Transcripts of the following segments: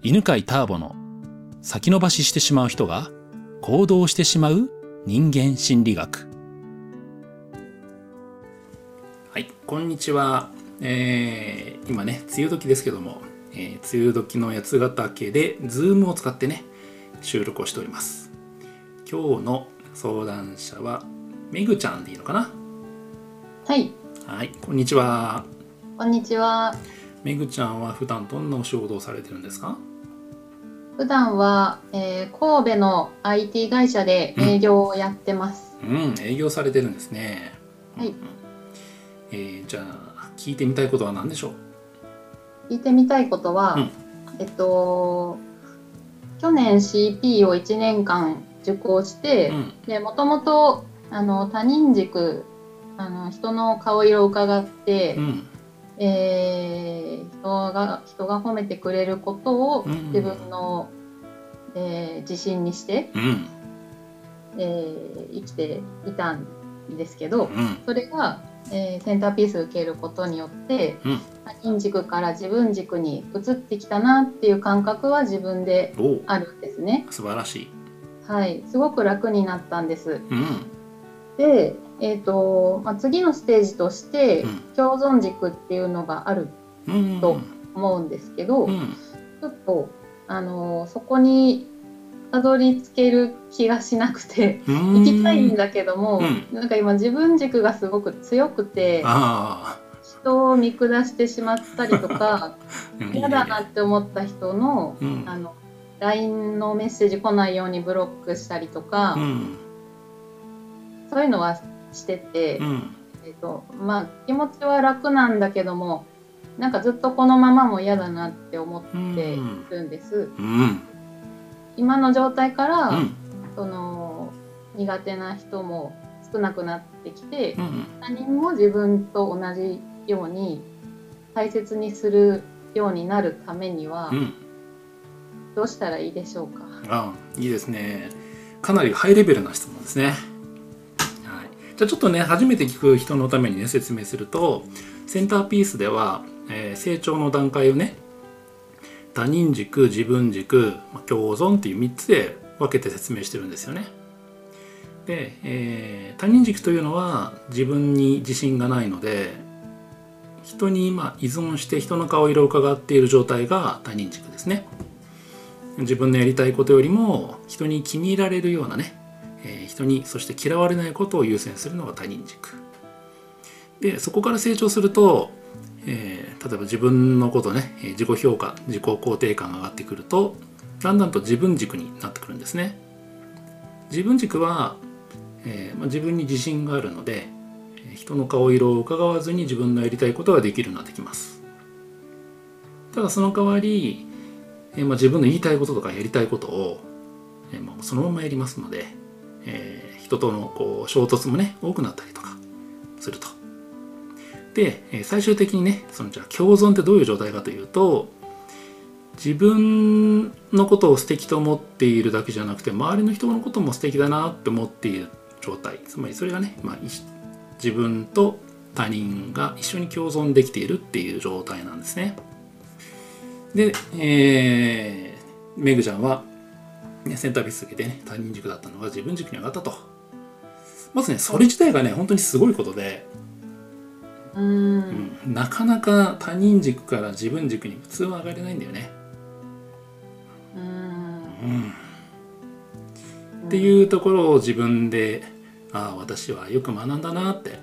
犬飼ターボの先延ばししてしまう人が行動してしまう人間心理学。はいこんにちは、えー、今ね梅雨時ですけども、えー、梅雨時の八ヶ岳でズームを使ってね収録をしております。今日の相談者はめぐちゃんでいいのかな？はい。はいこんにちは。こんにちは。めぐちゃんは普段どんなお仕事をされてるんですか？普段は、えー、神戸の IT 会社で営業をやってます。うん、うん、営業されてるんですね。はい。えー、じゃあ聞いてみたいことは何でしょう？聞いてみたいことは、うん、えっと去年 CP を1年間受講して、うん、でもともとあの他人軸あの人の顔色を伺って、うん、えー、人が人が褒めてくれることを自分の、うん、えー、自信にして、うん、えー、生きていたんですけど、うん、それが、えー、センターピース受けることによって、うん、他人軸から自分軸に移ってきたなっていう感覚は自分であるんですね。素晴らしい。はい、すごく楽になったんです。で、えーとまあ、次のステージとして共存軸っていうのがあると思うんですけど、うん、ちょっと、あのー、そこにたどり着ける気がしなくて行きたいんだけども、うん、なんか今自分軸がすごく強くて人を見下してしまったりとか 嫌だなって思った人の,、あの LINE のメッセージ来ないようにブロックしたりとか、そういうのはしてて、うん、えーとまあ、気持ちは楽なんだけどもなんかずっとこのままも嫌だなって思ってるん。です。うん、今の状態から、うん、その苦手な人も少なくなってきて、うん、他人も自分と同じように大切にするようになるためには、どうしたらいいでしょうか？あいいですね。かなりハイレベルな質問ですね。じゃあちょっとね初めて聞く人のためにね説明するとセンターピースでは、えー、成長の段階をね他人軸自分軸共存っていう3つで分けて説明してるんですよね。で、えー、他人軸というのは自分に自信がないので人にま依存して人の顔色を伺っている状態が他人軸ですね。自分のやりたいことよりも人に気に入られるようなねえ、人にそして嫌われないことを優先するのが他人軸。でそこから成長すると、えー、例えば自分のことね自己評価自己肯定感が上がってくるとだんだんと自分軸になってくるんですね。自分軸は、えーまあ、自分に自信があるので人の顔色を伺わずに自分のやりたいことができるようになってきます。ただその代わり、えーまあ、自分の言いたいこととかやりたいことを、えーまあ、そのままやりますのでえー、人とのこう衝突もね多くなったりとかすると。で最終的にねそのじゃあ共存ってどういう状態かというと自分のことを素敵と思っているだけじゃなくて周りの人のことも素敵だなって思っている状態つまりそれがね、まあ、自分と他人が一緒に共存できているっていう状態なんですね。で、えー、メグちゃんはね、センターピース受けてね、他人軸だったのが自分軸に上がったと。まずね、それ自体がね、本当にすごいことで、うん、うん、なかなか他人軸から自分軸に普通は上がれないんだよね。うん、うん、っていうところを自分で、ああ、私はよく学んだなって、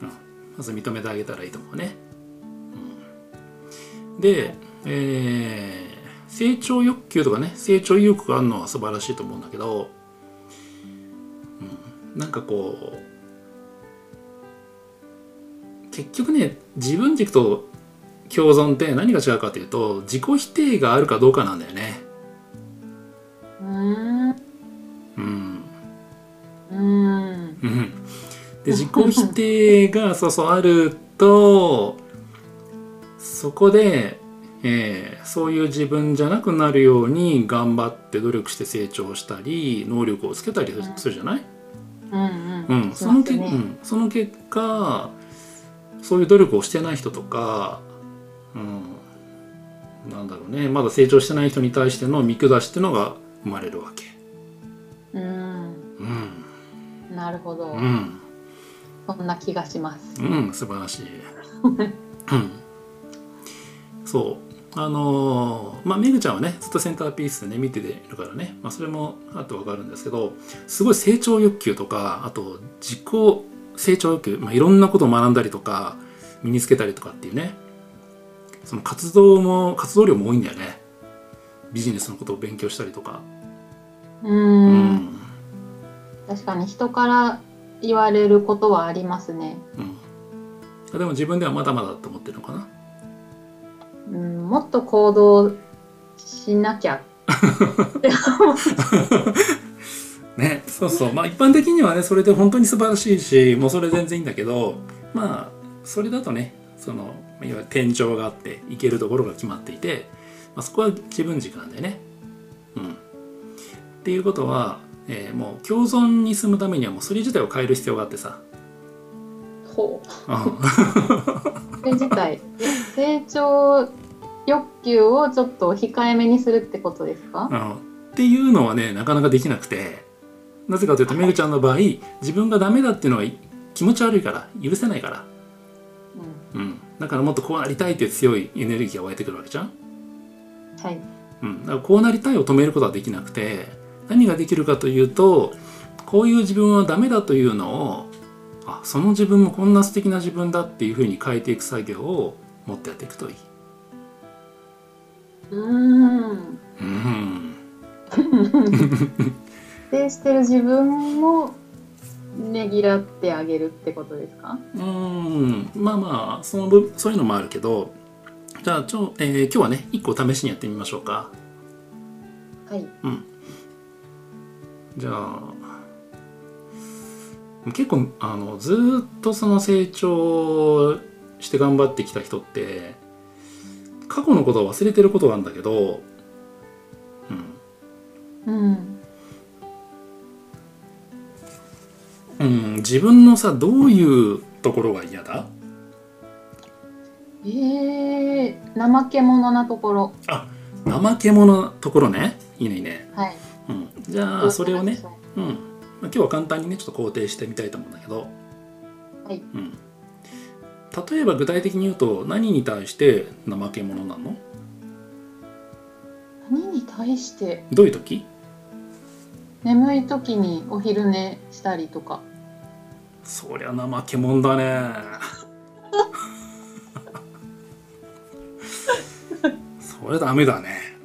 うん、まず認めてあげたらいいと思うね。うん、で、えー成長欲求とかね成長意欲があるのは素晴らしいと思うんだけど、うん、なんかこう結局ね自分軸と共存って何が違うかというと自己否定があるかどうかなんだよね。うん。うん。うん。で自己否定がそうそうあるとそこでえー、そういう自分じゃなくなるように頑張って努力して成長したり能力をつけたりするじゃない、うんうん。うん、そのけ、ね、うん、その結果そういう努力をしてない人とか、うん、なんだろうね。まだ成長してない人に対しての見下しっていうのが生まれるわけ。うん。うん。なるほど、うん。そんな気がします。うん。素晴らしい。うん。そうあのーまあめぐちゃんはねずっとセンターピースでね見てるからね、まあ、それもあってわかるんですけどすごい成長欲求とかあと自己成長欲求、まあ、いろんなことを学んだりとか身につけたりとかっていうね。その活動も活動量も多いんだよね。ビジネスのことを勉強したりとか。ううん。ん確かに人から言われることはありますね。うん。でも自分ではまだまだと思ってるのかなうんもっと行動しなきゃ ねそうそうまあ一般的にはねそれで本当に素晴らしいしもうそれ全然いいんだけどまあそれだとねそのいわゆる天井があって行けるところが決まっていて、まあ、そこは自分軸なんだよね。うん、っていうことは、えーもう共存に住むためにはもうそれ自体を変える必要があってさ。ほうんうそれ自体成長欲求をちょっと控えめにするってことですか？うんっていうのはねなかなかできなくて。なぜかというとめぐちゃんの場合自分がダメだっていうのは気持ち悪いから許せないから、うん、だからもっとこうなりたいっていう強いエネルギーが湧いてくるわけじゃん、はい。うん、だからこうなりたいを止めることはできなくて何ができるかというとこういう自分はダメだというのをあその自分もこんな素敵な自分だっていうふうに変えていく作業をもっとやっていくといい。うーん。うん。否定してる自分もねぎらってあげるってことですか？うーん。まあまあその部そういうのもあるけどじゃあちょ、えー今日はね一個試しにやってみましょうか。はい。うん。じゃあ結構あのずーっとその成長して頑張ってきた人って過去のことを忘れてることがあるんだけどうん。うん。うん、自分のさどういうところが嫌だ？えー、怠け者なところ。怠け者なところね。いいねいいね、はい。うん、じゃあそれをね、うんまあ、今日は簡単にねちょっと肯定してみたいと思うんだけど、はい。うん、例えば具体的に言うと何に対して怠け者なの？何に対して？どういう時？眠い時にお昼寝したりとか。そりゃ怠け者だね。それダメだね。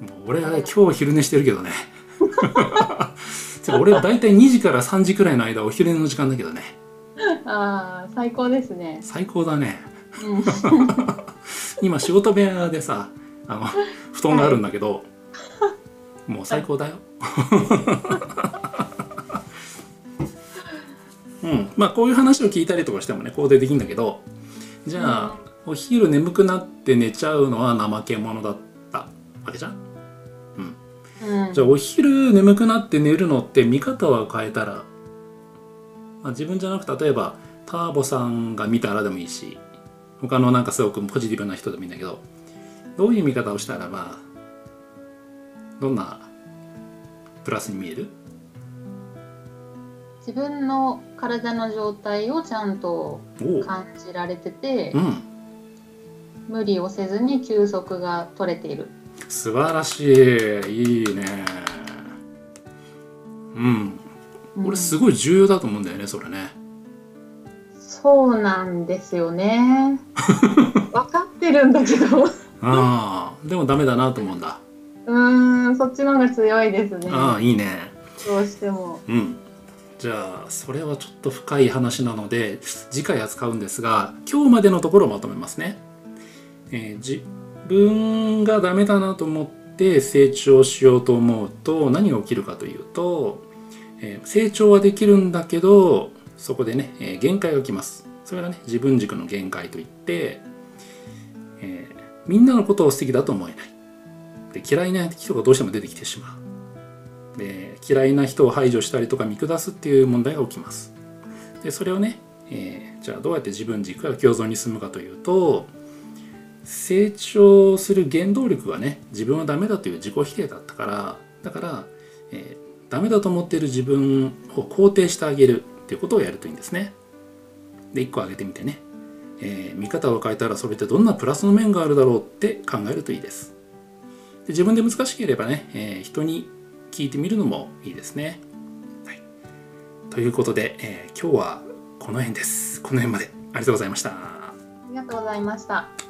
もう俺は今日昼寝してるけどね てか俺は大体2時から3時くらいの間お昼寝の時間だけどね。ああ最高ですね。最高だね。うん。今仕事部屋でさあの 布団があるんだけど、もう最高だよ。うん。まあこういう話を聞いたりとかしてもね肯定できるんだけどじゃあ、お昼眠くなって寝ちゃうのは怠け者だったわけじゃんうんじゃあお昼眠くなって寝るのって見方は変えたら、まあ、自分じゃなく例えばターボさんが見たらでもいいし他のなんかすごくポジティブな人でもいいんだけどどういう見方をしたらまあどんなプラスに見える？自分の体の状態をちゃんと感じられててうん。無理をせずに休息が取れている素晴らしい。いいね。うん。うん。俺すごい重要だと思うんだよねそれね。そうなんですよね。分かってるんだけど。ああ。でもダメだなと思うんだ。うーんそっちの方が強いですね。ああいいね。どうしても。うん。じゃあそれはちょっと深い話なので次回扱うんですが今日までのところをまとめますね、えー自分がダメだなと思って成長しようと思うと何が起きるかというと、え成長はできるんだけどそこでね、え限界が来ます。それがね自分軸の限界といって、えーみんなのことを素敵だと思えない。で嫌いな人がどうしても出てきてしまう。で嫌いな人を排除したりとか見下すっていう問題が起きます。でそれをね、えーじゃあどうやって自分軸が共存に進むかというと成長する原動力がね自分はダメだという自己否定だったからだから、えー、ダメだと思っている自分を肯定してあげるっていうことをやるといいんですね。で1個挙げてみてね、えー、見方を変えたらそれってどんなプラスの面があるだろうって考えるといいです。で自分で難しければね、えー、人に聞いてみるのもいいですね、はい、ということで、えー、今日はこの辺です。この辺まで。ありがとうございました。ありがとうございました。